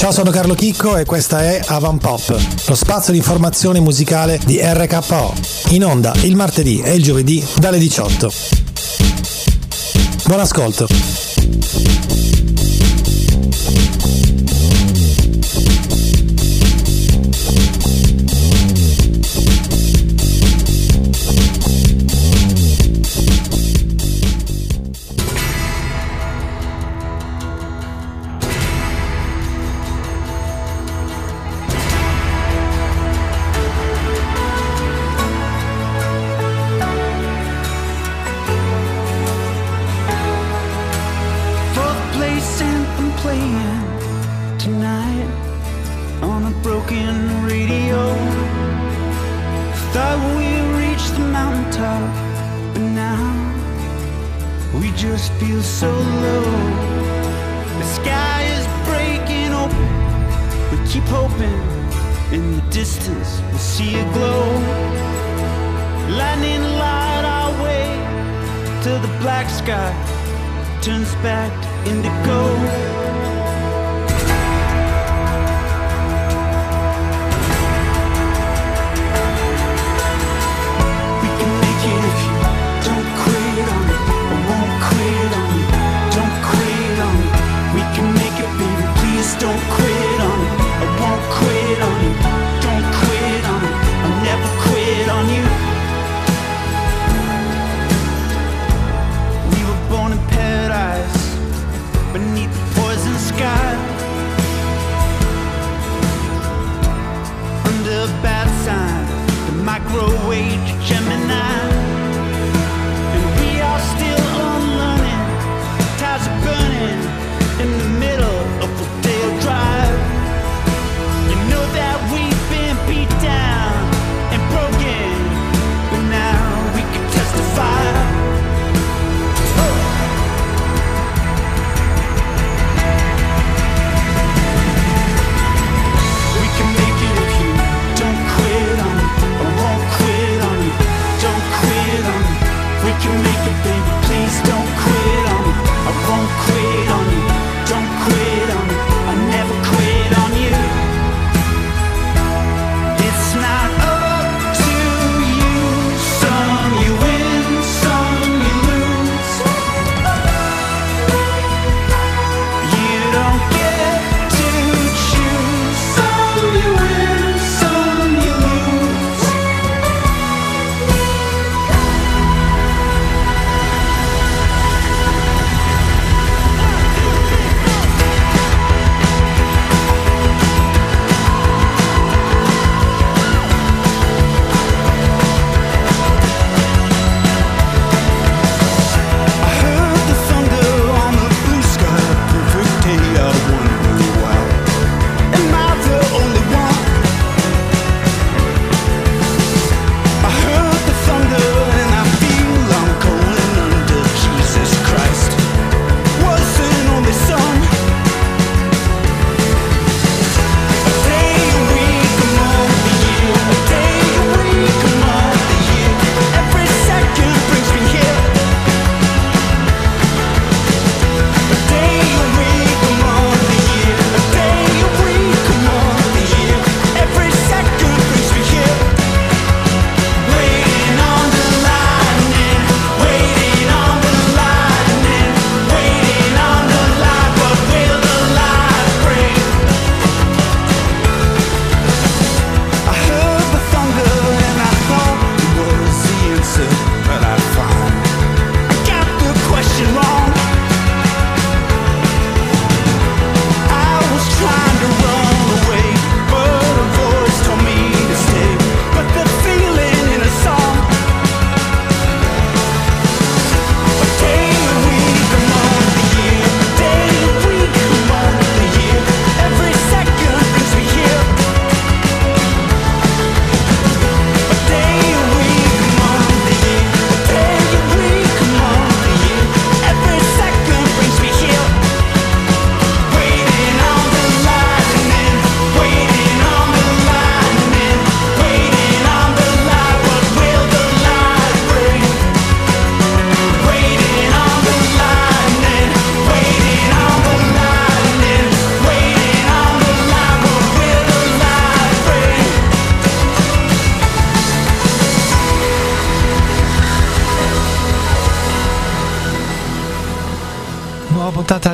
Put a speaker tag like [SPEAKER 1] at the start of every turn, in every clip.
[SPEAKER 1] Ciao, sono Carlo Chicco e questa è Avan Pop, lo spazio di informazione musicale di RKO. In onda il martedì e il giovedì dalle 18. Buon ascolto.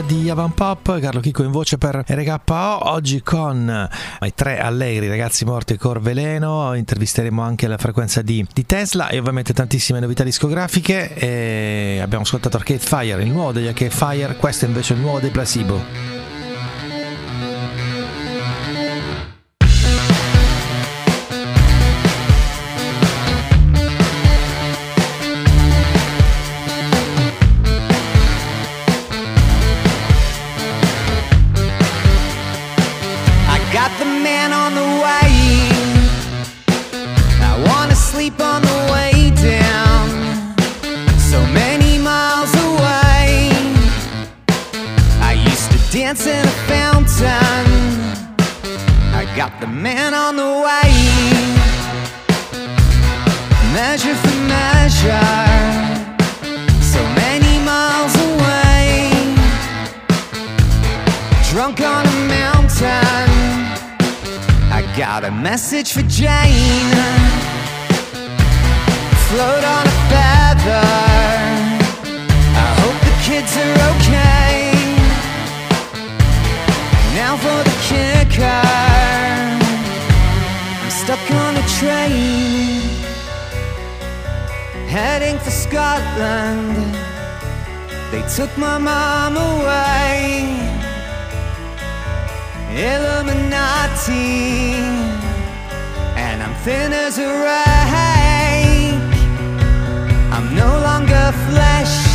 [SPEAKER 2] Di Pop, Carlo Chico in voce per RKO, oggi con i tre allegri ragazzi morti e Corveleno, intervisteremo anche la frequenza di, di, Tesla e ovviamente tantissime novità discografiche. E abbiamo ascoltato Arcade Fire, il nuovo degli Arcade Fire, questo invece è il nuovo dei Placebo.
[SPEAKER 3] Message for Jane. Float on a feather. I hope the kids are okay. Now for the kicker. I'm stuck on a train. Heading for Scotland. They took my mom away. Illuminati thin as a rake. I'm no longer fleshy.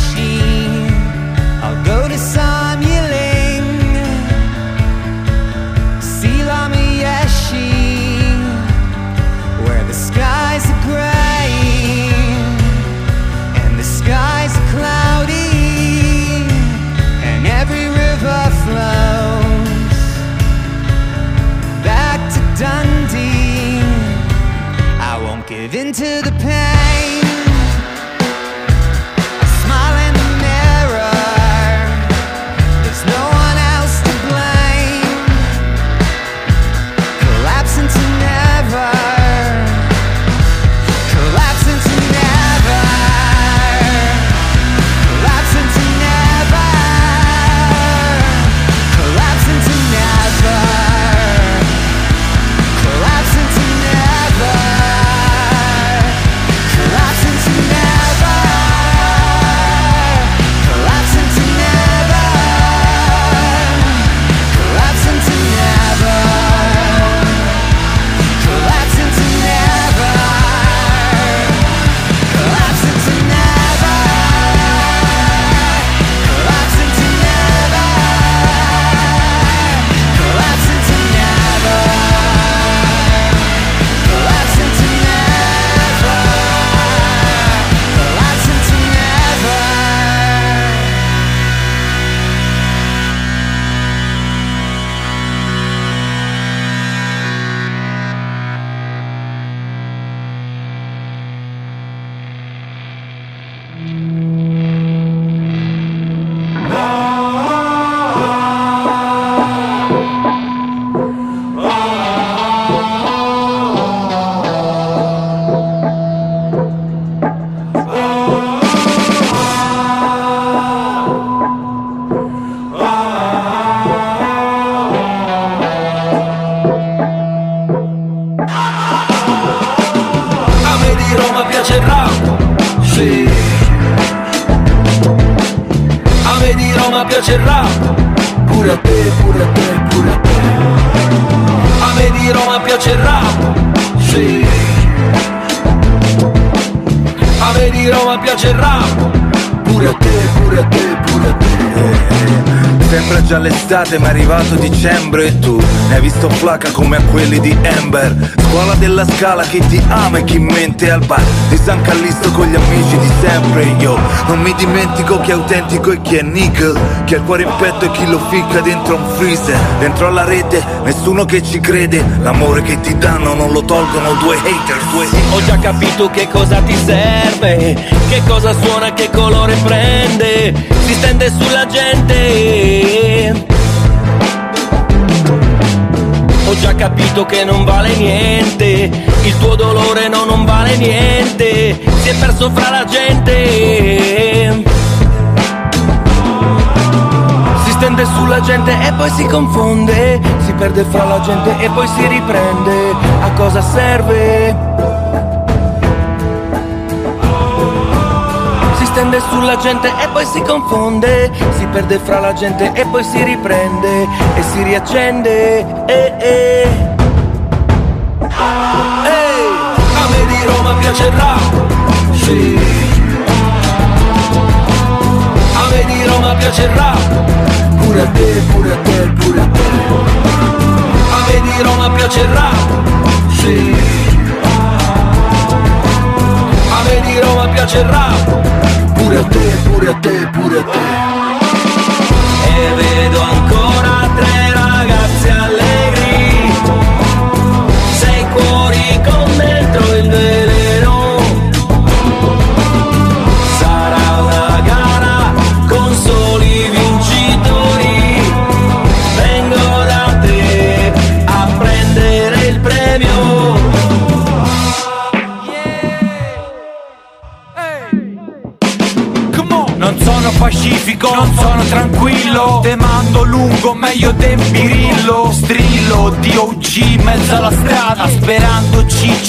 [SPEAKER 4] Piace il rap, sì. A me di Roma piace il rap, pure a te, pure a te.
[SPEAKER 5] Sembra già l'estate ma è arrivato dicembre e tu ne hai visto flaca come a quelli di Ember Scuola della scala chi ti ama e chi mente al bar. Di San Callisto con gli amici di sempre Io non mi dimentico chi è autentico e chi è nickel Chi ha il cuore in petto e chi lo ficca dentro un freezer. Dentro alla rete nessuno che ci crede. L'amore che ti danno non lo tolgono due hater due.
[SPEAKER 4] Ho già capito che cosa ti serve, che cosa suona, che colore prende, si stende sulla gente. Ho già capito che non vale niente, il tuo dolore no, non vale niente, si è perso fra la gente. Si stende sulla gente e poi si confonde, si perde fra la gente e poi si riprende. A cosa serve? Stende sulla gente e poi si confonde, si perde fra la gente e poi si riprende e si riaccende. Eh, eh. Ehi, a me di Roma piace il sì. A me di Roma piace il rap, pure a te, pure a te, pure a te. A me di Roma piace il sì. A me di Roma piace il rap, pure a te,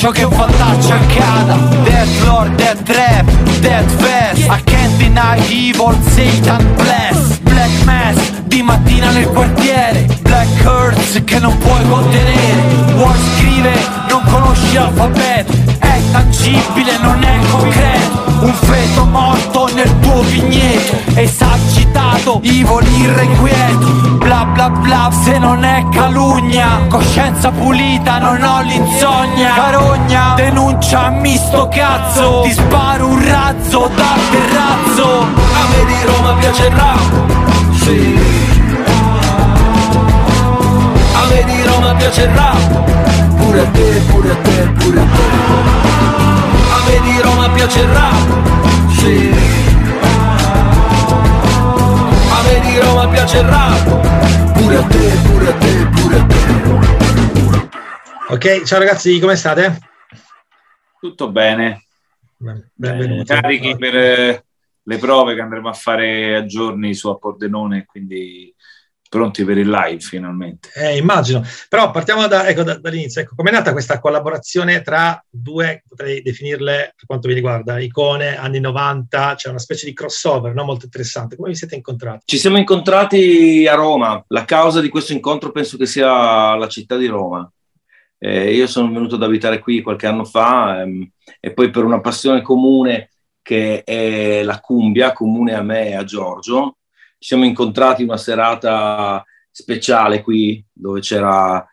[SPEAKER 4] Ciccio che un fattaccio accada Death Lord, Death Rap, Death Fest. I can't deny evil, Satan bless. Black Mass, di mattina nel quartiere. Black Hurts che non puoi contenere. War scrive, non conosci l'alfabeto È tangibile, non è concreto. Un feto morto nel tuo vigneto Esagitato, evil irrequieto Bla bla bla, se non è calunnia Coscienza pulita, non ho l'insonnia. Carogna, denunciami sto cazzo Ti sparo un razzo dal terrazzo A me di Roma piace il rap, sì. A me di Roma piace il rap Pure a te, pure a te, pure a te. A me di Roma piace il rap, sì. A di Roma piace il rap Pure a te, pure a te, pure a te
[SPEAKER 6] Ok, ciao ragazzi, come state?
[SPEAKER 7] Tutto bene.
[SPEAKER 6] Ben-
[SPEAKER 7] Eh,
[SPEAKER 6] Benvenuti.
[SPEAKER 7] carichi per eh, le prove che andremo a fare a giorni su a Pordenone, quindi pronti per il live finalmente.
[SPEAKER 6] Eh, immagino, però partiamo da- ecco, da- dall'inizio. Ecco, com'è nata questa collaborazione tra due, potrei definirle per quanto vi riguarda, icone, anni 90, c'è una specie di crossover no? molto interessante. Come vi siete incontrati?
[SPEAKER 8] Ci siamo incontrati a Roma. La causa di questo incontro penso che sia la città di Roma. Eh, io sono venuto ad abitare qui qualche anno fa ehm, e poi per una passione comune che è la cumbia, comune a me e a Giorgio, ci siamo incontrati in una serata speciale qui dove c'era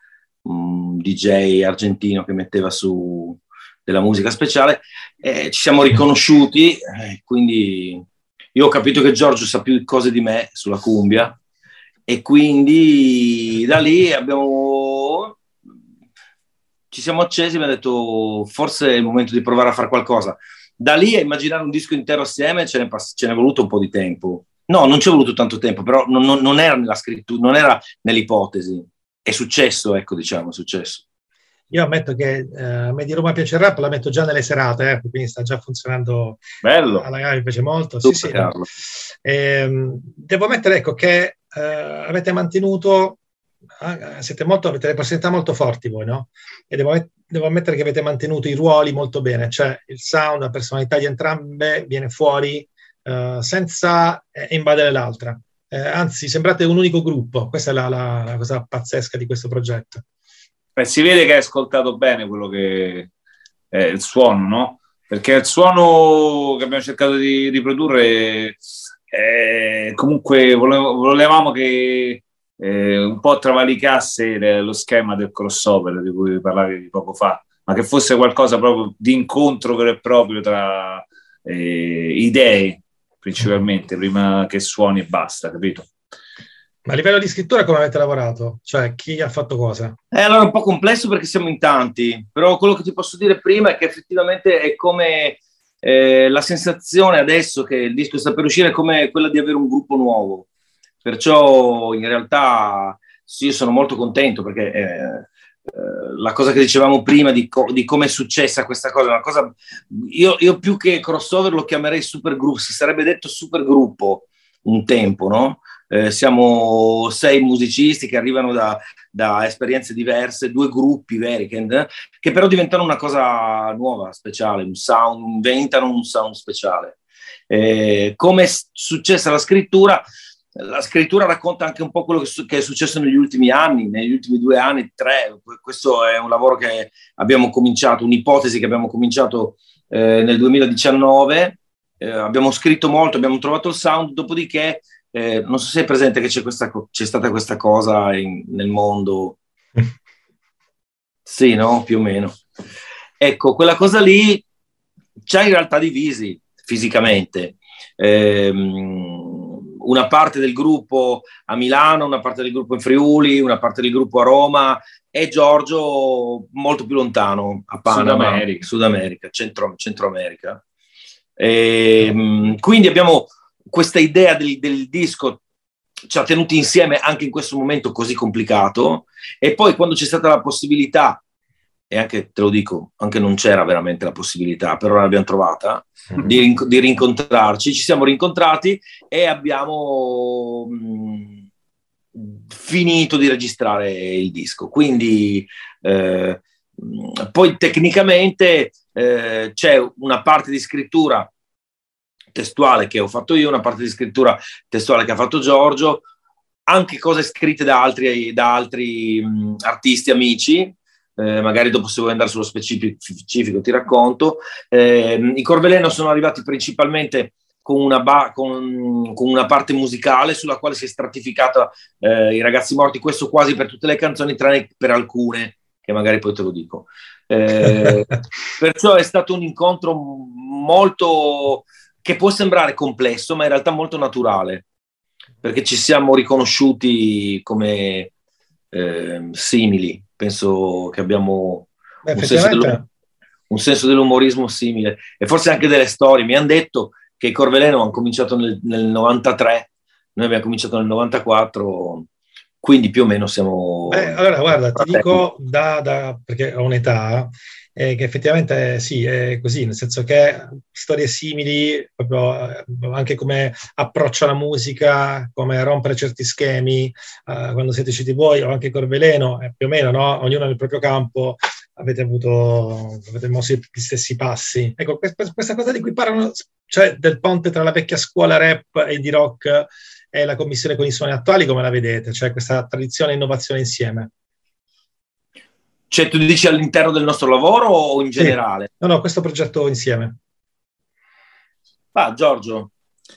[SPEAKER 8] un DJ argentino che metteva su della musica speciale e ci siamo riconosciuti, quindi io ho capito che Giorgio sa più cose di me sulla cumbia e quindi da lì abbiamo ci siamo accesi e abbiamo detto forse è il momento di provare a fare qualcosa. Da lì a immaginare un disco intero assieme ce ne, pass- ce n'è voluto un po' di tempo. No, non ci è voluto tanto tempo, però non, non- non era nella scrittura, non era nell'ipotesi. È successo, ecco, diciamo, è successo.
[SPEAKER 6] Io ammetto che eh, a me di Roma piace il rap, la metto già nelle serate, eh, quindi sta già funzionando.
[SPEAKER 7] Bello.
[SPEAKER 6] Alla gara mi piace molto. Sì,
[SPEAKER 8] Super,
[SPEAKER 6] sì,
[SPEAKER 8] Carlo.
[SPEAKER 6] Ehm, devo mettere ecco, che eh, avete mantenuto, ah, siete molto, avete le personalità molto forti voi, no? E devo, devo ammettere che avete mantenuto i ruoli molto bene, cioè il sound, la personalità di entrambe viene fuori eh, senza eh, invadere l'altra. Eh, anzi, sembrate un unico gruppo, questa è la, la- la cosa pazzesca di questo progetto.
[SPEAKER 7] Beh, si vede che hai ascoltato bene quello che è il suono, no? Perché il suono che abbiamo cercato di riprodurre, eh, comunque volevo- volevamo che eh, un po' travalicasse lo schema del crossover di cui parlavi poco fa, ma che fosse qualcosa proprio di incontro vero e proprio tra eh, idee, principalmente, prima che suoni e basta, capito?
[SPEAKER 6] Ma a livello di scrittura come avete lavorato? Cioè, chi ha fatto cosa?
[SPEAKER 8] Eh, allora è un po' complesso perché siamo in tanti, però quello che ti posso dire prima è che effettivamente è come eh, la sensazione adesso che il disco sta per uscire è come quella di avere un gruppo nuovo. Perciò in realtà sì, io sono molto contento perché eh, la cosa che dicevamo prima di, co- di come è successa questa cosa, una cosa io, io più che crossover lo chiamerei super gruppo, si sarebbe detto super gruppo un tempo, no? eh, siamo sei musicisti che arrivano da, da esperienze diverse, due gruppi veri, che, che, però diventano una cosa nuova, speciale, un sound, inventano un sound speciale. Eh, come è successa la scrittura? La scrittura racconta anche un po' quello che, è successo negli ultimi anni, negli ultimi due anni, tre. Questo è un lavoro che abbiamo cominciato, un'ipotesi che abbiamo cominciato eh, nel 2019. Eh, abbiamo scritto molto, abbiamo trovato il sound, dopodiché eh, non so se è presente che c'è, questa, c'è stata questa cosa in, nel mondo. sì, no? Più o meno. Ecco, quella cosa lì ci ha in realtà divisi fisicamente. Eh, una parte del gruppo a Milano, una parte del gruppo in Friuli, una parte del gruppo a Roma e Giorgio molto più lontano, a Panama, Sud America, Sud America Centro, Centro America. E, ehm, quindi abbiamo questa idea del, del disco ci ha tenuti insieme anche in questo momento così complicato e poi quando c'è stata la possibilità e anche te lo dico, anche non c'era veramente la possibilità, però l'abbiamo trovata mm-hmm. di, rin- di, rincontrarci, ci siamo rincontrati e abbiamo mh, finito di registrare il disco. Quindi eh, poi tecnicamente eh, c'è una parte di scrittura testuale che ho fatto io, una parte di scrittura testuale che ha fatto Giorgio, anche cose scritte da altri, da altri mh, artisti amici. Eh, magari dopo se vuoi andare sullo specifico ti racconto. Eh, I Corveleno sono arrivati principalmente con una, ba- con, con una, parte musicale sulla quale si è stratificata eh, i ragazzi morti, questo quasi per tutte le canzoni, tranne per alcune, che magari poi te lo dico. Eh, perciò è stato un incontro molto che può sembrare complesso, ma in realtà molto naturale, perché ci siamo riconosciuti come eh, simili. Penso che abbiamo Beh, un, senso un, senso dell'umorismo simile e forse anche delle storie. Mi hanno detto che i Corveleno hanno cominciato nel, nel 93, noi abbiamo cominciato nel 94, quindi più o meno siamo...
[SPEAKER 6] Beh, allora guarda, ti dico da, da, perché ho un'età, eh, che effettivamente sì, è così, nel senso che storie simili, proprio eh, anche come approccio alla musica, come rompere certi schemi, eh, quando siete usciti voi o anche Corveleno, eh, più o meno, no? ognuno nel proprio campo, avete avuto, avete mosso gli stessi passi. Ecco, questa cosa di cui parlano, cioè del ponte tra la vecchia scuola rap e di rock e la commissione con i suoni attuali, come la vedete? Cioè questa tradizione e innovazione insieme?
[SPEAKER 8] Cioè, tu dici all'interno del nostro lavoro o in generale?
[SPEAKER 6] Sì. No, no, questo progetto insieme.
[SPEAKER 7] Ah, Giorgio,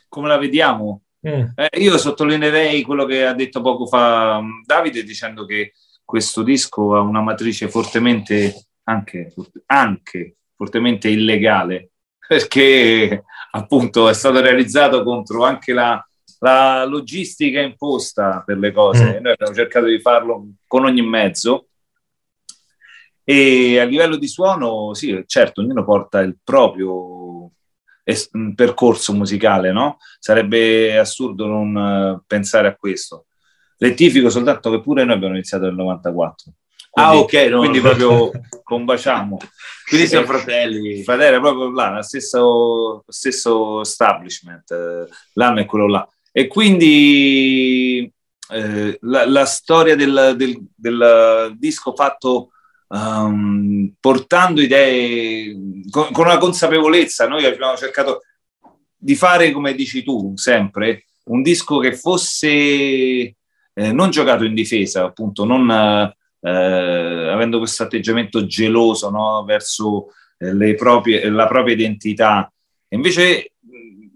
[SPEAKER 7] come la vediamo? Mm. Eh, io sottolineerei quello che ha detto poco fa mm, Davide dicendo che questo disco ha una matrice fortemente, anche, anche fortemente illegale, perché appunto è stato realizzato contro anche la, la logistica imposta per le cose. Mm. Noi abbiamo cercato di farlo con ogni mezzo e a livello di suono, sì, certo, ognuno porta il proprio es- percorso musicale, no? Sarebbe assurdo non uh, pensare a questo. Rettifico soltanto che pure noi abbiamo iniziato nel 94. Quindi, ah, ok, no, quindi proprio combaciamo. Quindi siamo fratelli. Fratelli, proprio là, lo stesso, stesso establishment, eh, l'anno è quello là. E quindi eh, la, la, storia del, del, del disco fatto um, portando idee con, con, una consapevolezza. Noi abbiamo cercato di fare, come dici tu, sempre un disco che fosse eh, non giocato in difesa, appunto, non eh, avendo questo atteggiamento geloso no, verso eh, proprie, la propria identità. Invece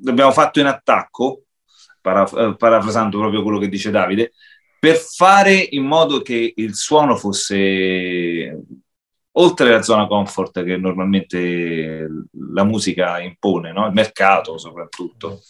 [SPEAKER 7] l'abbiamo fatto in attacco, paraf- parafrasando proprio quello che dice Davide, per fare in modo che il suono fosse oltre la zona comfort che normalmente la musica impone, no? il mercato soprattutto.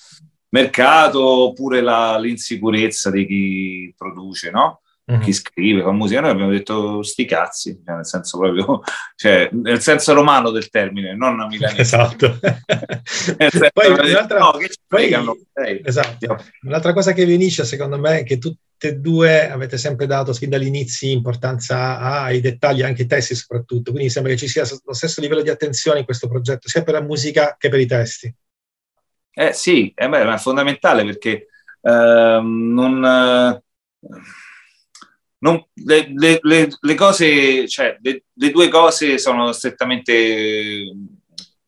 [SPEAKER 7] Mercato oppure la, l'insicurezza di chi produce, no? Mm-hmm. chi scrive fa musica. Noi abbiamo detto sti cazzi, cioè nel senso proprio, cioè, nel senso romano del termine, non a milanese.
[SPEAKER 6] Esatto. poi, un'altra, no. Poi, esatto. Un'altra cosa che vi unisce secondo me è che tutte e due avete sempre dato fin dall'inizio importanza ai dettagli, anche ai testi soprattutto, quindi sembra che ci sia lo stesso livello di attenzione in questo progetto, sia per la musica che per i testi.
[SPEAKER 7] Eh sì, eh beh, è fondamentale perché ehm, non, eh, non- le, le- le- le cose, cioè, le, due cose sono strettamente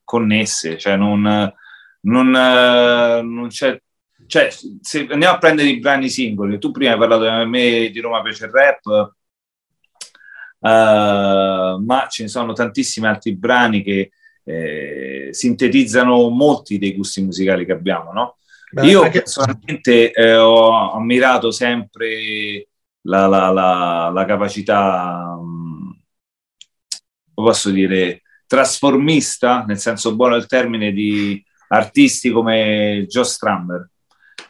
[SPEAKER 7] connesse, cioè non, non, non c'è, cioè, se andiamo a prendere i brani singoli, tu prima hai parlato di me di Roma Piace il Rap, eh, ma ce ne sono tantissimi altri brani che eh, sintetizzano molti dei gusti musicali che abbiamo, no?
[SPEAKER 6] Beh,
[SPEAKER 7] Io
[SPEAKER 6] anche-
[SPEAKER 7] personalmente eh, ho ammirato sempre la, la- la- la capacità, mh, come posso dire, trasformista, nel senso buono del termine, di artisti come Joe Strummer,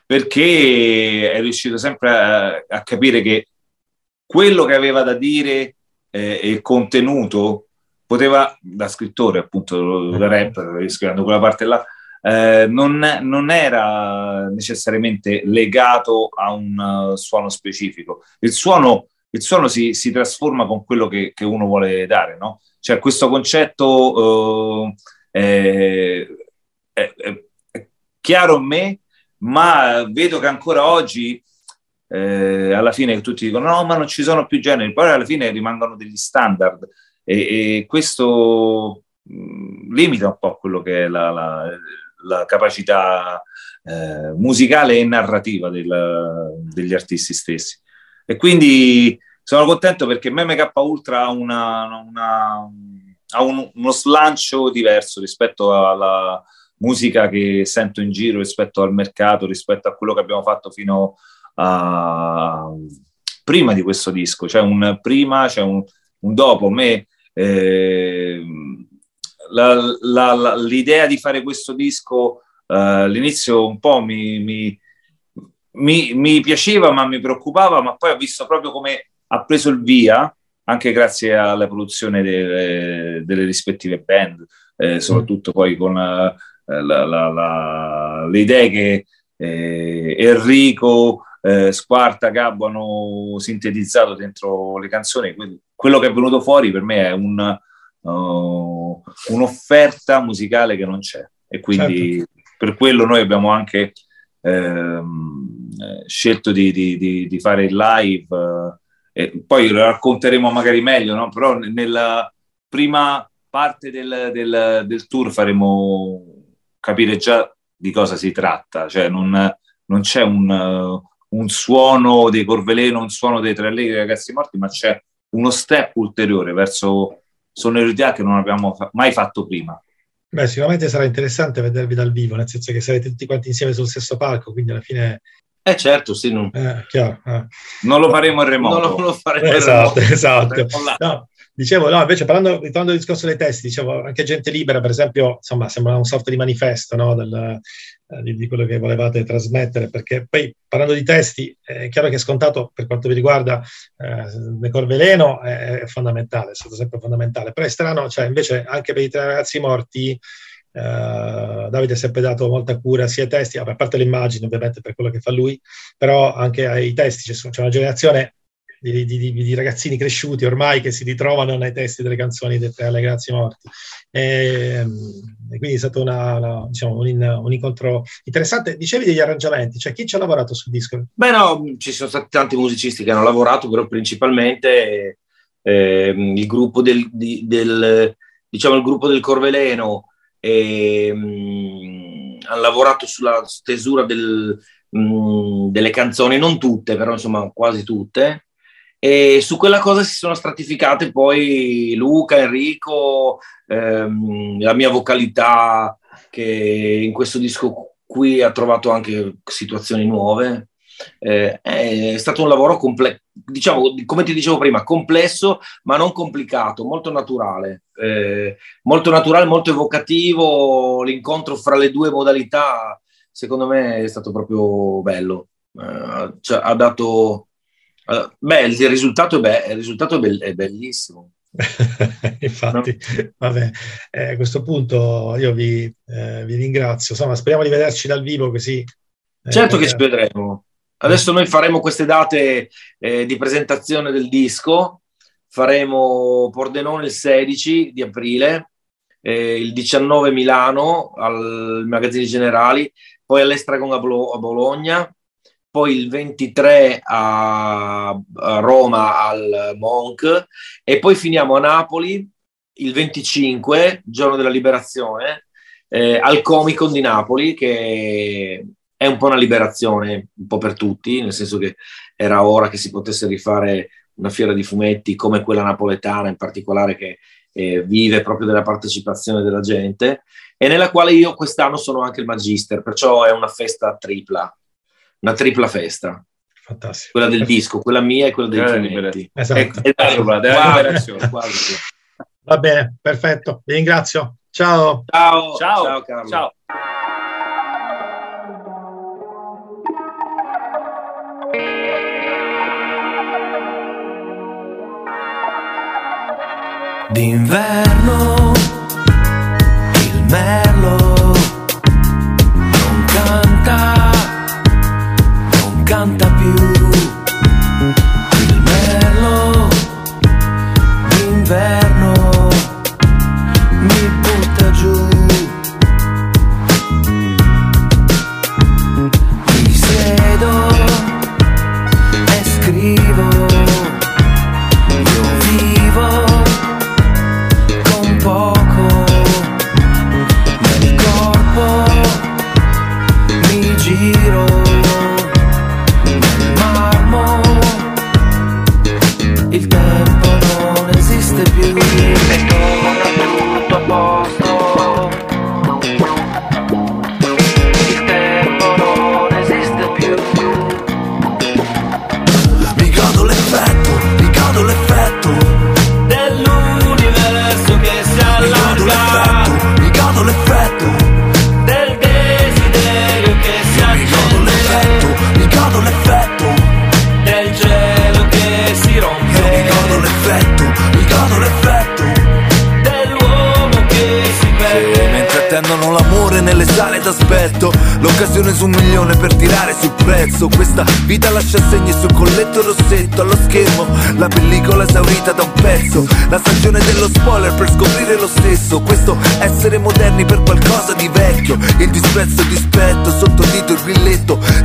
[SPEAKER 7] perché è riuscito sempre a, a capire che quello che aveva da dire eh, e il contenuto poteva, da scrittore appunto, da rapper, scrivendo quella parte là, eh, non, non era necessariamente legato a un uh, suono specifico. Il suono, il suono si, si trasforma con quello che, che uno vuole dare, no? Cioè questo concetto eh, è, è- è chiaro a me, ma vedo che ancora oggi eh, alla fine tutti dicono no, ma non ci sono più generi, poi alla fine rimangono degli standard e, e questo mh, limita un po' quello che è la, la- la capacità eh, musicale e narrativa del- degli artisti stessi. E quindi sono contento perché MMK Ultra ha, una- una- ha un- uno slancio diverso rispetto alla musica che sento in giro, rispetto al mercato, rispetto a quello che abbiamo fatto fino a prima di questo disco. C'è un prima, c'è un, un dopo. Me eh, la- la- la- l'idea di fare questo disco eh, all'inizio un po' mi, mi- mi- mi piaceva, ma mi preoccupava, ma poi ho visto proprio come ha preso il via, anche grazie alla produzione delle, delle rispettive band, eh, soprattutto poi con eh, le idee che eh, Enrico, eh, Squarta, Gabbo hanno sintetizzato dentro le canzoni. Quello che è venuto fuori per me è un, uh, un'offerta musicale che non c'è. E quindi per quello noi abbiamo anche ehm, eh, scelto di, di- di- di fare il live eh, e poi lo racconteremo magari meglio, no? però nella prima parte del, del- del tour faremo capire già di cosa si tratta, cioè non, non c'è un, un suono dei Corveleno, un suono dei Tre Allegri Ragazzi Morti, ma c'è uno step ulteriore verso sonorità che non abbiamo fa- mai fatto prima.
[SPEAKER 6] Beh, sicuramente sarà interessante vedervi dal vivo, nel senso che sarete tutti quanti insieme sul stesso palco, quindi alla fine...
[SPEAKER 8] Eh certo, sì, non,
[SPEAKER 6] Eh, chiaro. eh.
[SPEAKER 7] Non lo faremo in remoto.
[SPEAKER 8] non lo faremo.
[SPEAKER 6] Esatto,
[SPEAKER 8] remoto.
[SPEAKER 6] esatto. No, dicevo, no, invece parlando, ritornando al discorso dei testi, dicevo, anche Gente Libera, per esempio, insomma, sembra un sorta di manifesto, no, del, eh, di, di quello che volevate trasmettere, perché poi, parlando di testi, è chiaro che è scontato, per quanto vi riguarda, eh, De Corveleno è, è fondamentale, è stato sempre fondamentale, però è strano, cioè, invece, anche per i tre ragazzi morti, eh, Davide ha sempre dato molta cura sia ai testi, a parte le immagini ovviamente per quello che fa lui, però anche ai testi, c'è una generazione di, di- di- ragazzini cresciuti ormai che si ritrovano nei testi delle canzoni dei Tre Ragazzi Morti. E, e quindi è stato una- una- diciamo, un, un incontro interessante. Dicevi degli arrangiamenti, cioè chi ci ha lavorato sul disco?
[SPEAKER 8] Beh, no, ci sono stati tanti musicisti che hanno lavorato, però principalmente ehm, il gruppo del, di- del- diciamo il gruppo del Corveleno ehm, hanno lavorato sulla stesura del, mh, delle canzoni, non tutte, però insomma quasi tutte. E su quella cosa si sono stratificate poi Luca, Enrico, ehm, la mia vocalità che in questo disco qui ha trovato anche situazioni nuove. Eh, è stato un lavoro complesso, diciamo, come ti dicevo prima, complesso ma non complicato, molto naturale, eh, molto naturale, molto evocativo. L'incontro fra le due modalità, secondo me, è stato proprio bello. Eh, cioè, ha dato, eh, beh, il risultato è, be- il risultato è, bell- è bellissimo.
[SPEAKER 6] Infatti, vabbè, eh, a questo punto io vi, eh, vi ringrazio. Insomma, speriamo di vederci dal vivo così. eh,
[SPEAKER 8] Certo che ci vedremo. Adesso noi faremo queste date eh, di presentazione del disco. Faremo Pordenone il 16 di aprile, eh, il 19 Milano al Magazzini Generali, poi all'Estragon a, Bolo- a Bologna, poi il 23 a, a Roma al Monk e poi finiamo a Napoli il 25, giorno della liberazione, eh, al Comic Con di Napoli, che è un po' una liberazione, un po' per tutti, nel senso che era ora che si potesse rifare una fiera di fumetti come quella napoletana in particolare che eh, vive proprio della partecipazione della gente e nella quale io quest'anno sono anche il magister, perciò è una festa tripla, una tripla festa.
[SPEAKER 6] Fantastico.
[SPEAKER 8] Quella del disco, quella mia e quella dei fumetti.
[SPEAKER 6] Esatto.
[SPEAKER 8] Ecco, esatto.
[SPEAKER 6] Va bene, perfetto. Vi ringrazio. Ciao.
[SPEAKER 8] Ciao,
[SPEAKER 7] Ciao,
[SPEAKER 8] ciao Carlo.
[SPEAKER 7] ciao.
[SPEAKER 5] D'inverno il merlo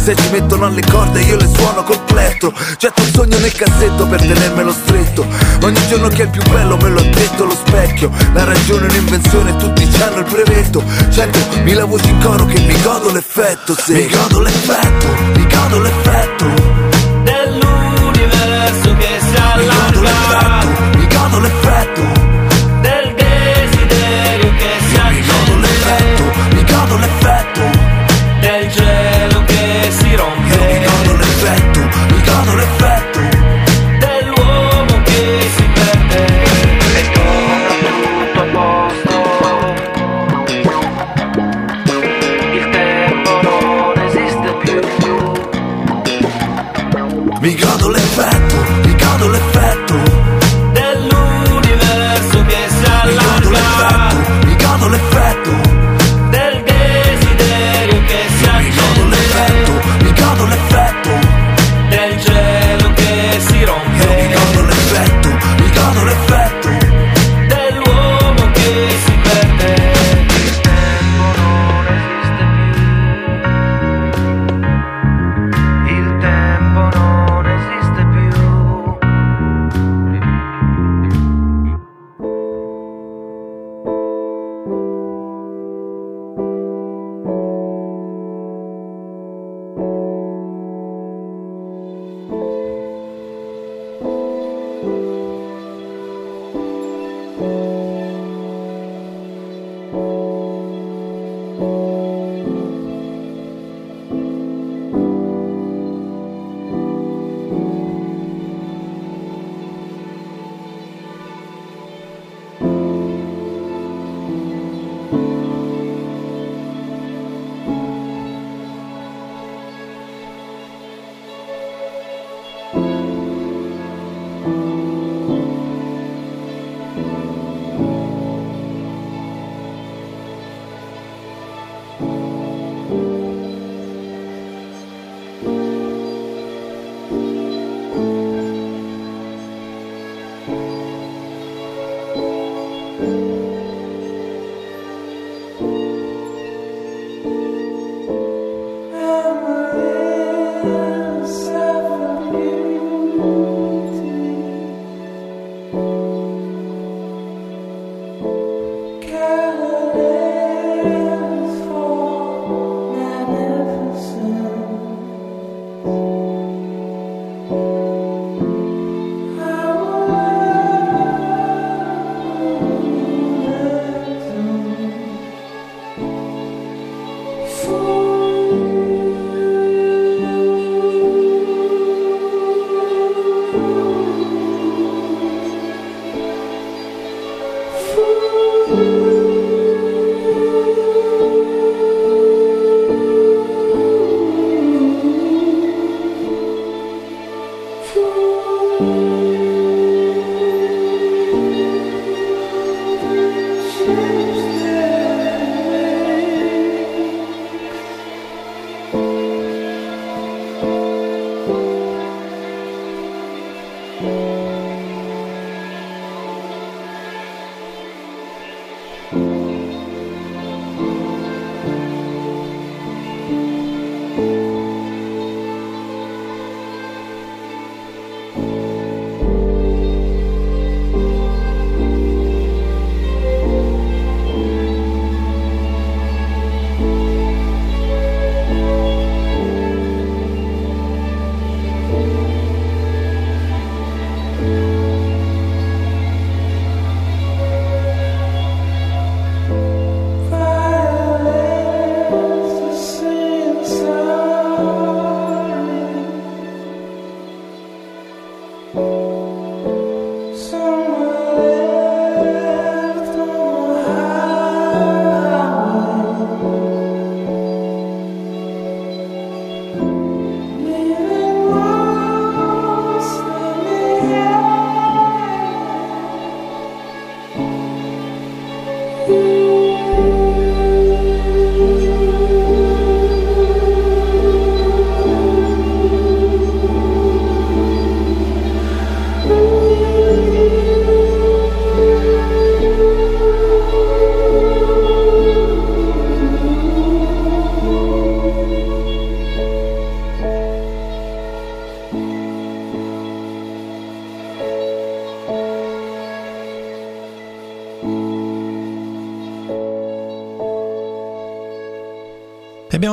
[SPEAKER 4] Se ci mettono alle corde io le suono col plettro Getto un sogno nel cassetto per tenermelo stretto. Ogni giorno che è il più bello me lo ha detto lo specchio. La ragione è un'invenzione tutti hanno il brevetto. Certo mila voci in coro che mi godo l'effetto se Mi godo l'effetto, mi godo l'effetto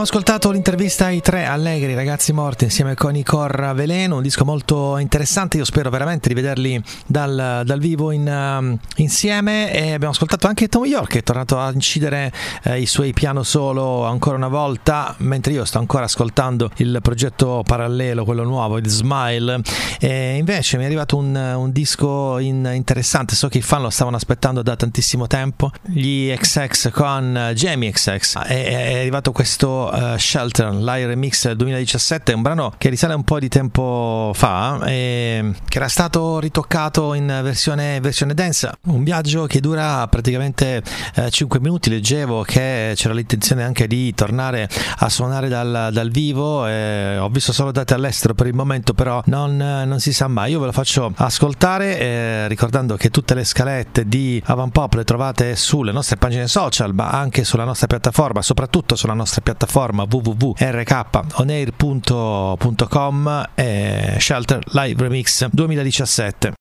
[SPEAKER 2] Abbiamo ascoltato l'intervista ai tre allegri ragazzi morti insieme con i Cor Veleno, un disco molto interessante, io spero veramente di vederli dal, dal vivo in, um, insieme. E abbiamo ascoltato anche Tom York che è tornato a incidere eh, i suoi piano solo ancora una volta, mentre io sto ancora ascoltando il progetto parallelo, quello nuovo, il Smile, e invece mi è arrivato un, un disco in, interessante, so che i fan lo stavano aspettando da tantissimo tempo, gli XX con Jamie XX, è, è arrivato questo uh, Shelter, live remix del 2017, un brano che risale un po' di tempo fa, e che era stato ritoccato in versione, versione dance, un viaggio che dura praticamente uh, 5 minuti, leggevo che c'era l'intenzione anche di tornare a suonare dal, dal vivo, ho visto solo date all'estero per il momento, però non, non si sa mai, io ve lo faccio ascoltare eh, ricordando che tutte le scalette di Avampop le trovate sulle nostre pagine social, ma anche sulla nostra piattaforma, soprattutto sulla nostra piattaforma www.rkonair.com e Shelter Live Remix 2017.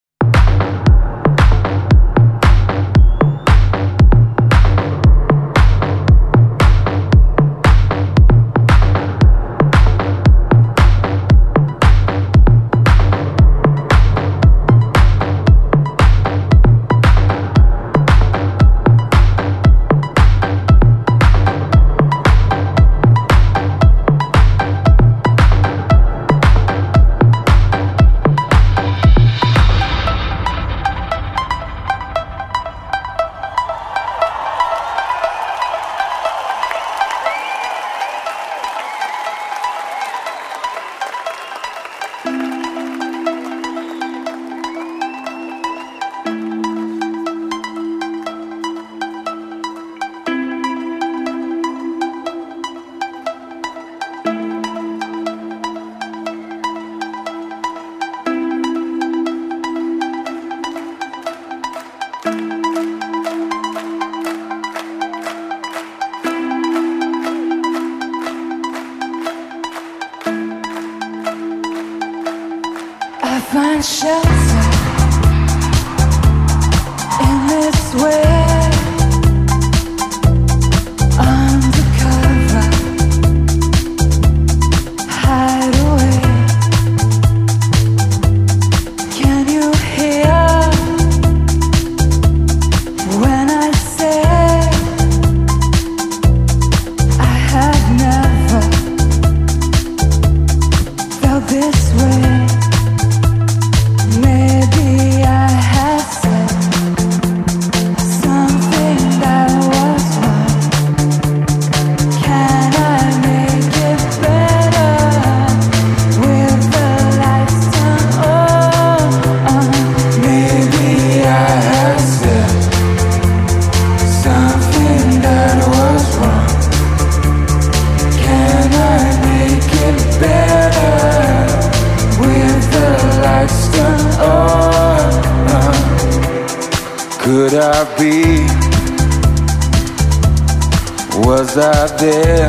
[SPEAKER 9] Was I there?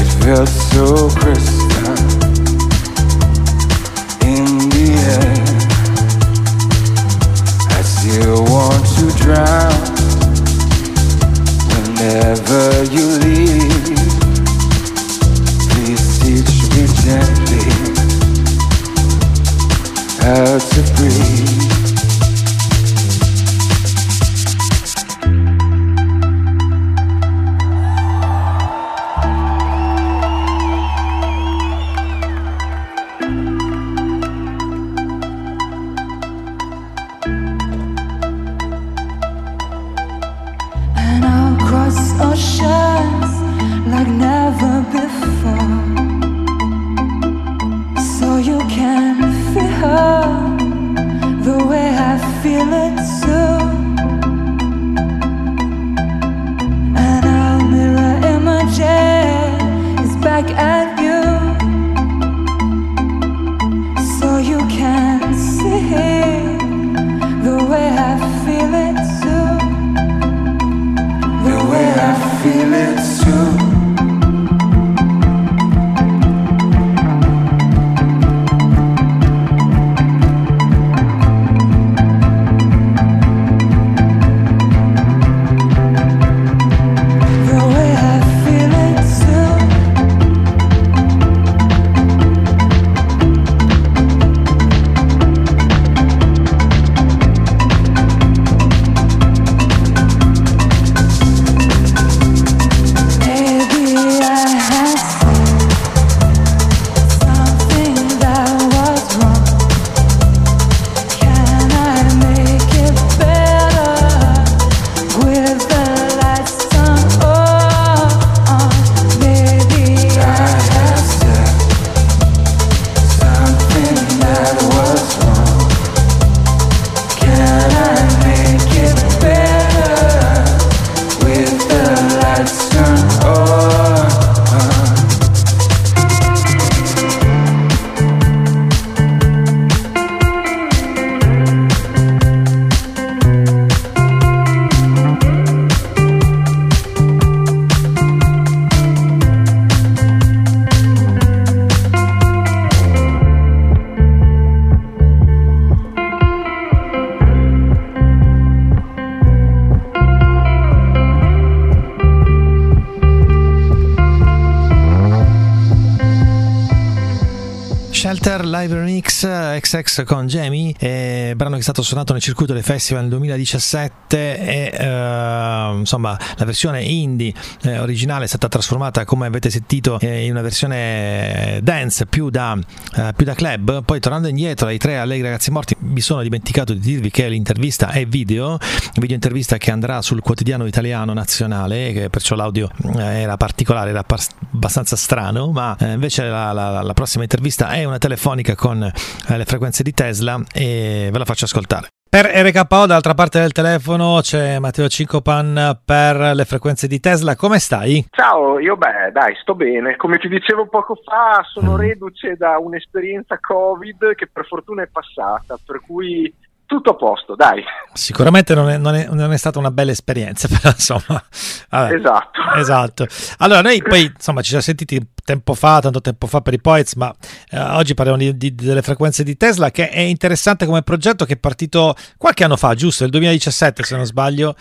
[SPEAKER 9] It felt so crystal in the air. I still want to drown whenever you
[SPEAKER 2] XX con Jamie, eh, brano che è stato suonato nel circuito dei festival nel 2017 e eh, insomma la versione indie eh, originale è stata trasformata come avete sentito eh, in una versione dance più da, eh, più da club. Poi tornando indietro ai tre allegri ragazzi morti mi sono dimenticato di dirvi che l'intervista è video, video intervista che andrà sul quotidiano italiano nazionale, perciò l'audio eh, era particolare, era abbastanza strano, ma eh, invece la, la- la prossima intervista è una telefonica con eh, le frequenze di Tesla e ve la faccio ascoltare. Per RKO dall'altra parte del telefono c'è Matteo Cincopan per le frequenze di Tesla, come stai?
[SPEAKER 10] Ciao, io beh, dai, sto bene. Come ti dicevo poco fa, sono reduce da un'esperienza Covid che per fortuna è passata, per cui tutto a posto, dai.
[SPEAKER 2] Sicuramente non è, non è- non è stata una bella esperienza, però insomma. vabbè.
[SPEAKER 10] Esatto.
[SPEAKER 2] Esatto. Allora, noi poi insomma ci siamo sentiti tempo fa, tanto tempo fa per i Poets, ma eh, oggi parliamo di- di- delle frequenze di Tesla, che è interessante come progetto che è partito qualche anno fa, giusto? Il 2017, se non sbaglio.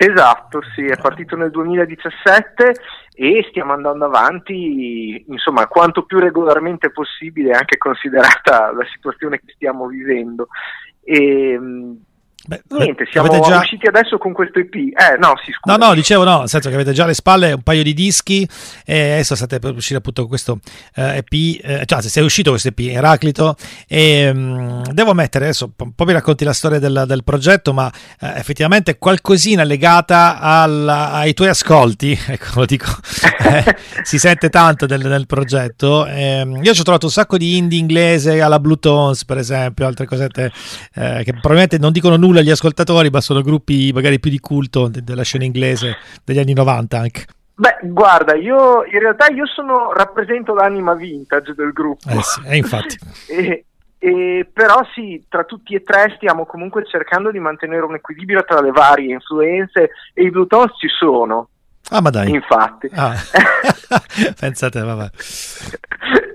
[SPEAKER 10] Esatto, sì, è partito nel 2017 e stiamo andando avanti, insomma, quanto più regolarmente possibile, anche considerata la situazione che stiamo vivendo. E, mh, niente, siamo
[SPEAKER 2] già-
[SPEAKER 10] usciti adesso con questo EP. Eh, no, si scusa.
[SPEAKER 2] No, no, dicevo no, nel senso che avete già alle spalle un paio di dischi e adesso state per uscire appunto con questo eh, EP, eh, cioè se è uscito questo EP, Eraclito, e mm, devo mettere adesso, un po' mi racconti la storia del, del progetto, ma eh, effettivamente qualcosina legata alla- ai tuoi ascolti, ecco lo dico, eh, si sente tanto del, del progetto. Ehm, io ci ho trovato un sacco di indie inglese alla Blue Tones, per esempio, altre cosette eh, che probabilmente non dicono nulla agli ascoltatori, ma sono gruppi magari più di culto de- della scena inglese degli anni 90 anche.
[SPEAKER 10] Beh, guarda, io in realtà io sono, rappresento l'anima vintage del gruppo.
[SPEAKER 2] Eh sì, eh, infatti.
[SPEAKER 10] e, E, però sì, tra tutti e tre stiamo comunque cercando di mantenere un equilibrio tra le varie influenze e i Blue Tones ci sono.
[SPEAKER 2] Ah, ma dai.
[SPEAKER 10] Infatti.
[SPEAKER 2] Ah. Pensate, vabbè.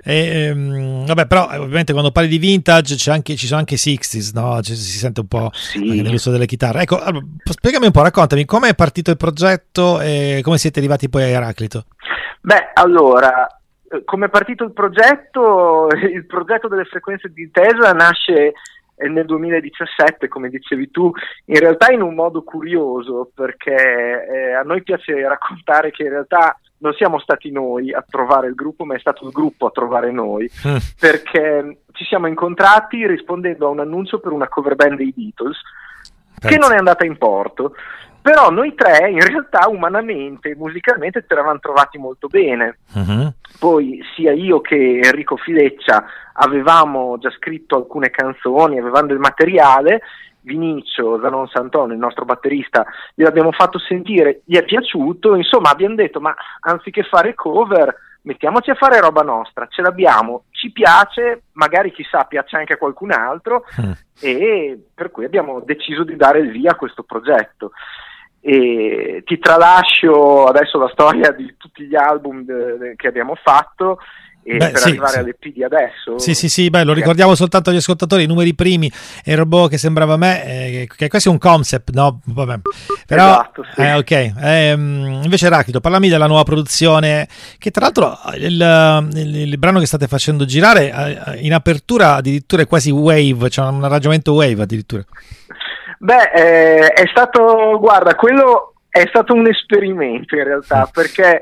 [SPEAKER 2] E, ehm, vabbè, però eh, ovviamente quando parli di vintage c'è anche, ci sono anche i 60s, no? Ci- si sente un po' anche nell'uso delle chitarre. Ecco, allora, spiegami un po', raccontami come è partito il progetto e come siete arrivati poi a Eraclito.
[SPEAKER 10] Beh, allora, eh, come è partito il progetto? Il progetto delle frequenze di Tesla nasce eh, nel 2017, come dicevi tu, in realtà in un modo curioso, perché eh, a noi piace raccontare che in realtà non siamo stati noi a trovare il gruppo, ma è stato il gruppo a trovare noi, perché ci siamo incontrati rispondendo a un annuncio per una cover band dei Beatles, che non è andata in porto. Però noi tre, in realtà, umanamente, musicalmente, ci eravamo trovati molto bene. Poi sia io che Enrico Fileccia avevamo già scritto alcune canzoni, avevamo del materiale. Vinicio Zanon Santon, il nostro batterista, gliel'abbiamo fatto sentire, gli è piaciuto, insomma abbiamo detto ma anziché fare cover mettiamoci a fare roba nostra, ce l'abbiamo, ci piace, magari chissà piace anche a qualcun altro e per cui abbiamo deciso di dare il via a questo progetto. E ti tralascio adesso la storia di tutti gli album eh, che abbiamo fatto e
[SPEAKER 2] Beh,
[SPEAKER 10] per
[SPEAKER 2] sì,
[SPEAKER 10] arrivare
[SPEAKER 2] sì.
[SPEAKER 10] all'EP di adesso.
[SPEAKER 2] Sì, sì, sì, beh, lo ricordiamo soltanto agli ascoltatori, i numeri primi e il robot che sembrava a me, eh, che questo è un concept, no? Vabbè. Però,
[SPEAKER 10] Esatto, sì.
[SPEAKER 2] eh, ok. Ehm, invece Eraclito, parlami della nuova produzione, che tra l'altro il, il- il brano che state facendo girare eh, in apertura addirittura è quasi wave, c'è un arrangiamento wave addirittura.
[SPEAKER 10] Beh, eh, è stato, guarda, quello è stato un esperimento in realtà, perché a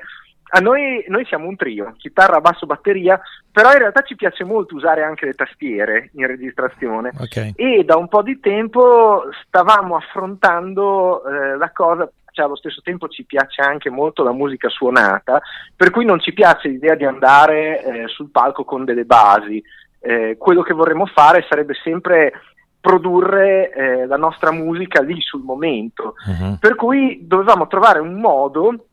[SPEAKER 10] noi, noi siamo un trio, chitarra, basso, batteria, però in realtà ci piace molto usare anche le tastiere in registrazione.
[SPEAKER 2] Ok.
[SPEAKER 10] E da un po' di tempo stavamo affrontando eh, la cosa, cioè allo stesso tempo ci piace anche molto la musica suonata, per cui non ci piace l'idea di andare eh, sul palco con delle basi. Eh, quello che vorremmo fare sarebbe sempre produrre eh, la nostra musica lì sul momento. Per cui dovevamo trovare un modo,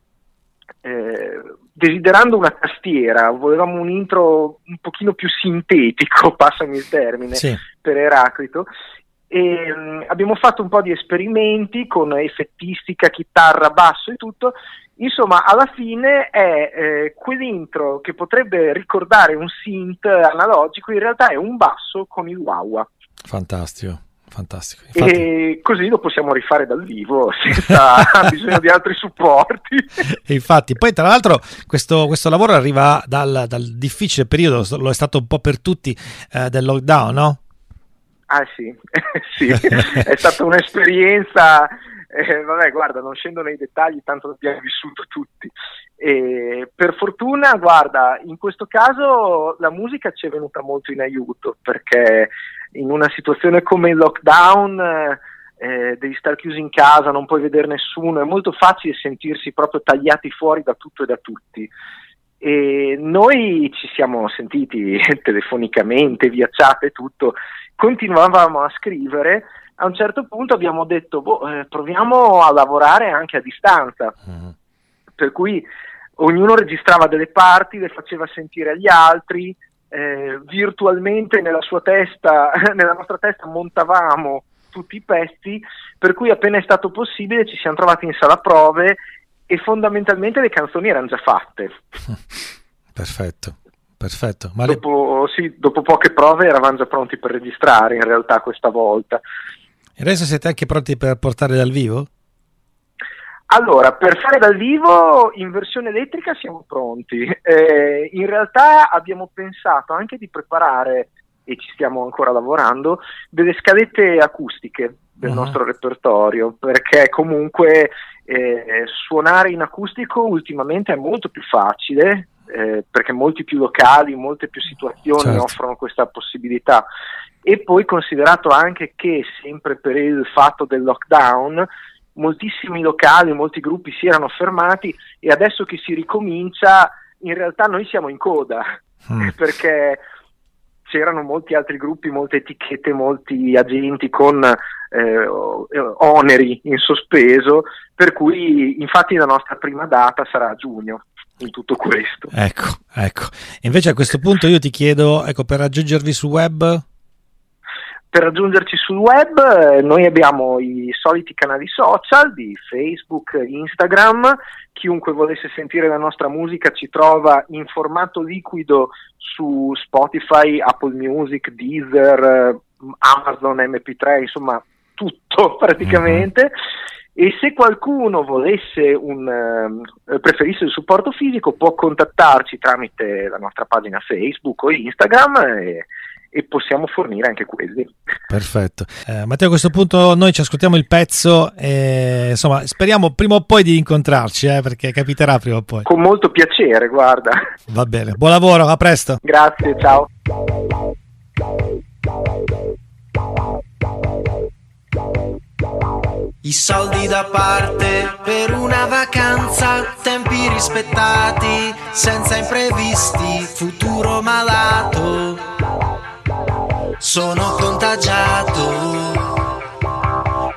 [SPEAKER 10] eh, desiderando una tastiera, volevamo un intro un pochino più sintetico, passami il termine,
[SPEAKER 2] Sì.
[SPEAKER 10] per Eraclito. E, mm, abbiamo fatto un po' di esperimenti con effettistica, chitarra, basso e tutto. Insomma, alla fine è eh, quell'intro che potrebbe ricordare un synth analogico, in realtà è un basso con il wah
[SPEAKER 2] Fantastico, fantastico. Infatti,
[SPEAKER 10] e così lo possiamo rifare dal vivo senza bisogno di altri supporti.
[SPEAKER 2] E infatti, poi tra l'altro questo, questo lavoro arriva dal, dal difficile periodo, lo è stato un po' per tutti, eh, del lockdown, no?
[SPEAKER 10] Ah sì, sì, è stata un'esperienza, eh, vabbè guarda, non scendo nei dettagli, tanto l'abbiamo vissuto tutti. E per fortuna, guarda, in questo caso la musica ci è venuta molto in aiuto, perché in una situazione come il lockdown eh, eh, devi stare chiusi in casa, non puoi vedere nessuno, è molto facile sentirsi proprio tagliati fuori da tutto e da tutti. E noi ci siamo sentiti telefonicamente, via chat e tutto, continuavamo a scrivere. A un certo punto abbiamo detto, boh, eh, proviamo a lavorare anche a distanza. Per cui ognuno registrava delle parti, le faceva sentire agli altri, eh, virtualmente nella sua testa, nella nostra testa montavamo tutti i pezzi, per cui appena è stato possibile ci siamo trovati in sala prove e fondamentalmente le canzoni erano già fatte.
[SPEAKER 2] Perfetto, perfetto. Ma le-
[SPEAKER 10] Dopo, sì, dopo poche prove eravamo già pronti per registrare in realtà questa volta.
[SPEAKER 2] e adesso siete anche pronti per portare dal vivo?
[SPEAKER 10] Allora, per fare dal vivo in versione elettrica siamo pronti. Eh, in realtà abbiamo pensato anche di preparare, e ci stiamo ancora lavorando, delle scalette acustiche del
[SPEAKER 11] Mhm.
[SPEAKER 10] nostro repertorio, perché comunque eh, suonare in acustico ultimamente è molto più facile, eh, perché molti più locali, molte più situazioni
[SPEAKER 11] Certo.
[SPEAKER 10] offrono questa possibilità. E poi considerato anche che sempre per il fatto del lockdown moltissimi locali, molti gruppi si erano fermati e adesso che si ricomincia in realtà noi siamo in coda perché c'erano molti altri gruppi, molte etichette, molti agenti con eh, oneri in sospeso, per cui infatti la nostra prima data sarà a giugno in tutto questo.
[SPEAKER 2] Ecco, ecco. E invece a questo punto io ti chiedo, ecco, per raggiungervi sul web,
[SPEAKER 10] per raggiungerci sul web eh, noi abbiamo i soliti canali social di Facebook, Instagram, chiunque volesse sentire la nostra musica ci trova in formato liquido su Spotify, Apple Music, Deezer, eh, Amazon MP3, insomma tutto praticamente. E se qualcuno volesse un, eh, preferisse il supporto fisico può contattarci tramite la nostra pagina Facebook o Instagram e, e possiamo fornire anche quelli.
[SPEAKER 2] Perfetto. Eh, Matteo, a questo punto noi ci ascoltiamo il pezzo e insomma speriamo prima o poi di incontrarci, eh, perché capiterà prima o poi.
[SPEAKER 10] Con molto piacere, guarda.
[SPEAKER 2] Va bene, buon lavoro, a presto.
[SPEAKER 10] Grazie, ciao.
[SPEAKER 11] I soldi da parte per una vacanza, tempi rispettati, senza imprevisti, futuro malato. Sono contagiato.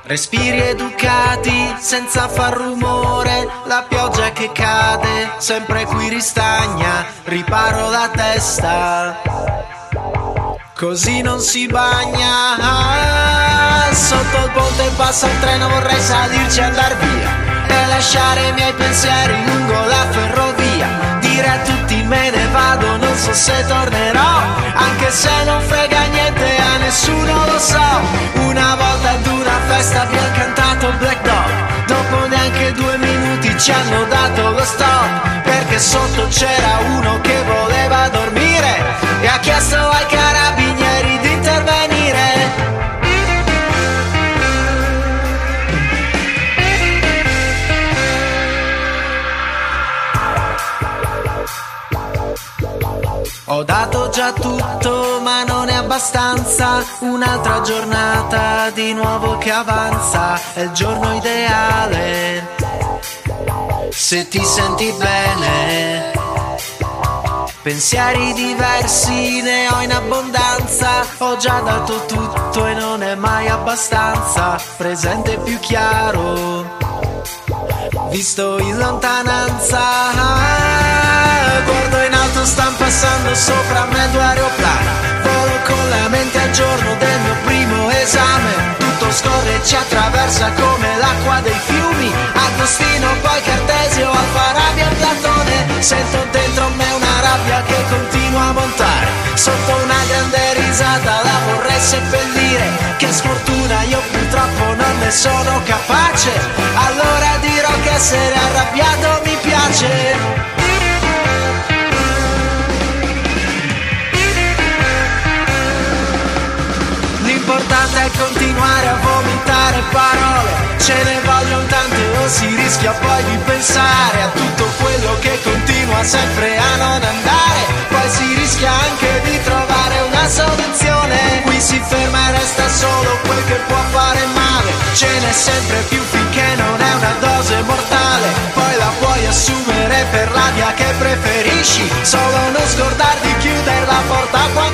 [SPEAKER 11] Respiri educati, senza far rumore, la pioggia che cade, sempre qui ristagna, riparo la testa. Così non si bagna. Ah, Sotto il ponte passa un treno Vorrei salirci e andar via. E lasciare i miei pensieri lungo la ferrovia. Dire a tutti me ne vado Non so se tornerò Anche se non frega nessuno lo so Una volta ad una festa abbiamo cantato Black Dog. Dopo neanche due minuti ci hanno dato lo stop Perché sotto c'era uno che voleva dormire E ha chiesto ai carabinieri di intervenire. Ho dato abbastanza. Un'altra giornata di nuovo che avanza. È il giorno ideale. Se ti senti bene. Pensieri diversi ne ho in abbondanza. Ho già dato tutto e non è mai abbastanza. Presente più chiaro. Visto in lontananza. Guardo in alto, stanno passando sopra me due aeroplani. Con la mente al giorno del mio primo esame. Tutto scorre e ci attraversa come l'acqua dei fiumi. Agostino, poi Cartesio, Alfarabi e Platone. Sento dentro me una rabbia che continua a montare. Sotto una grande risata la vorrei seppellire. Che sfortuna, io purtroppo non ne sono capace. Allora dirò che essere arrabbiato mi piace. Continuare a vomitare parole. Ce ne vogliono tante o si rischia poi di pensare A tutto quello che continua sempre a non andare. Poi si rischia anche di trovare una soluzione. Qui si ferma e resta solo quel che può fare male. Ce n'è sempre più finché non è una dose mortale. Poi la puoi assumere per la via che preferisci. Solo non scordar di chiudere la porta quando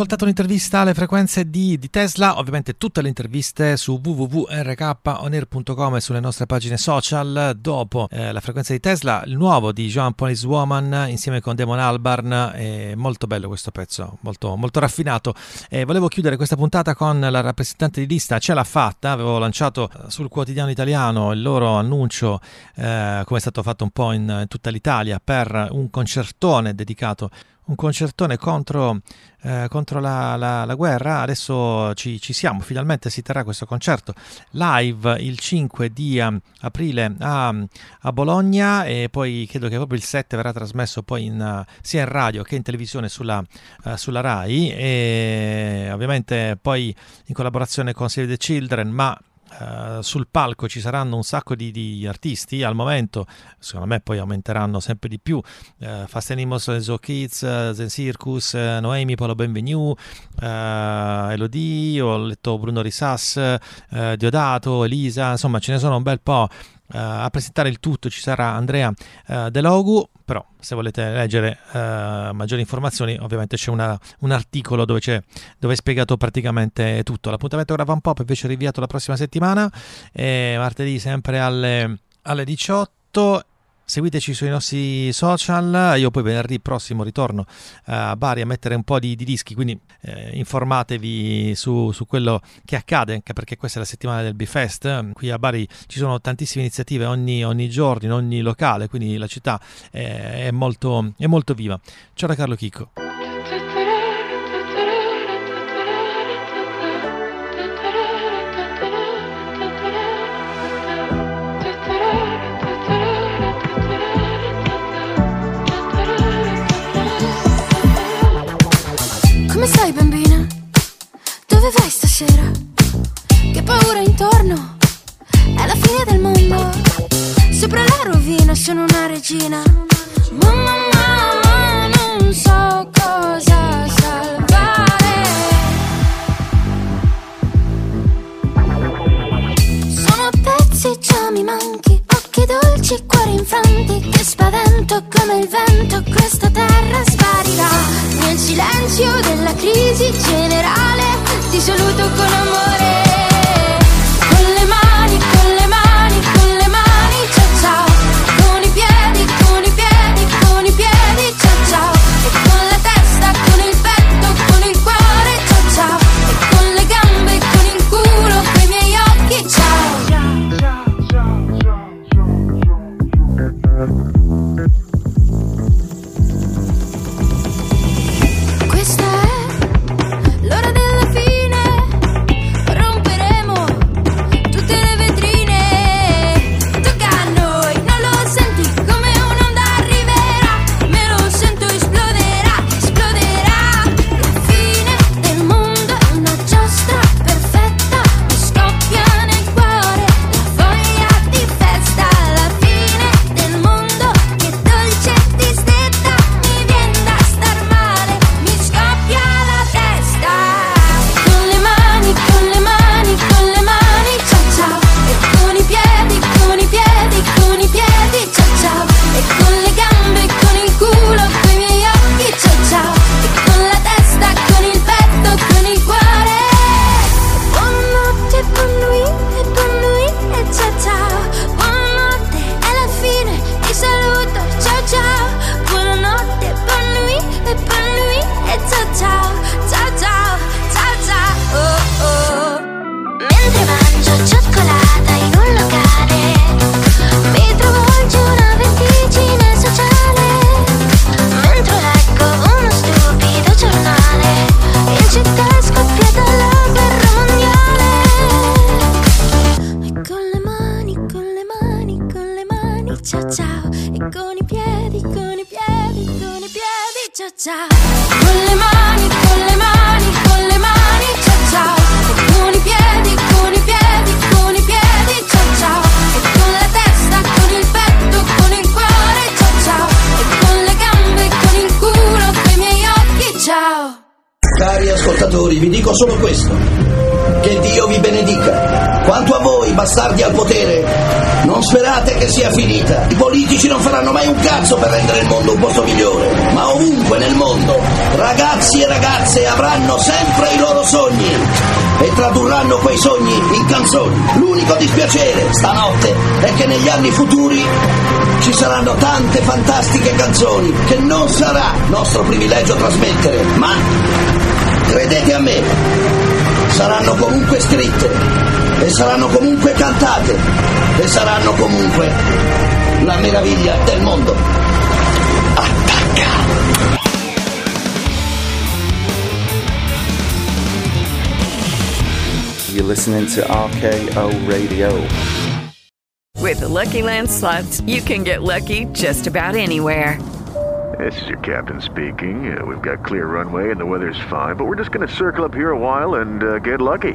[SPEAKER 2] ascoltato un'intervista alle frequenze di, di Tesla, ovviamente tutte le interviste su www.rkonair.com e sulle nostre pagine social. Dopo eh, la frequenza di Tesla, il nuovo di Joan Police Woman insieme con Damon Albarn, è molto bello questo pezzo, molto, molto raffinato. E volevo chiudere questa puntata con la rappresentante di lista, ce l'ha fatta, avevo lanciato eh, sul quotidiano italiano il loro annuncio, eh, come è stato fatto un po' in, in tutta l'Italia, per un concertone dedicato un concertone contro, eh, contro la, la- la guerra. Adesso ci, ci siamo, finalmente si terrà questo concerto live il 5 di um, aprile a, a Bologna e poi credo che proprio il 7 verrà trasmesso poi in, uh, sia in radio che in televisione sulla, uh, sulla RAI e ovviamente poi in collaborazione con Save the Children, ma eh, sul palco ci saranno un sacco di, di artisti al momento secondo me poi aumenteranno sempre di più. Uh, Fast Animals, Zo Kids, eh, Zen Circus, eh, Noemi, Polo Benvenu Elodie, ho letto Bruno Risas Diodato, Elisa insomma ce ne sono un bel po' a presentare il tutto ci sarà Andrea eh, De Logu, però se volete leggere eh, maggiori informazioni ovviamente c'è una- un articolo dove, c'è, dove è spiegato praticamente tutto. L'appuntamento Grava un Pop invece è rinviato la prossima settimana, eh, martedì sempre alle, alle 18. Seguiteci sui nostri social, io poi venerdì prossimo ritorno eh, a Bari a mettere un po' di, di dischi, quindi eh, informatevi su, su quello che accade, anche perché questa è la settimana del B-Fest. Qui a Bari ci sono tantissime iniziative ogni, ogni giorno, in ogni locale, quindi la città è, è molto, è molto viva. Ciao da Carlo Chicco.
[SPEAKER 12] Stasera? Che paura intorno? È la fine del mondo. Sopra la rovina sono una regina. Mamma, mamma, non so cosa salvare. Sono pezzi, già mi manchi. Occhi dolci, cuori infranti. Che spavento come il vento. Questa terra sparirà. Nel silenzio della crisi generale. Ti saluto con
[SPEAKER 13] cazzo per rendere il mondo un posto migliore. Ma ovunque nel mondo, ragazzi e ragazze avranno sempre i loro sogni e tradurranno quei sogni in canzoni. L'unico dispiacere stanotte è che negli anni futuri ci saranno tante fantastiche canzoni che non sarà nostro privilegio trasmettere, ma credete a me, saranno comunque scritte e saranno comunque cantate e saranno comunque la meraviglia del mondo.
[SPEAKER 14] You're listening to RKO Radio.
[SPEAKER 15] With the Lucky Land slots, you can get lucky just about anywhere.
[SPEAKER 16] This is your captain speaking. Uh, we've got clear runway and the weather's fine, but we're just going to circle up here a while and uh, get lucky.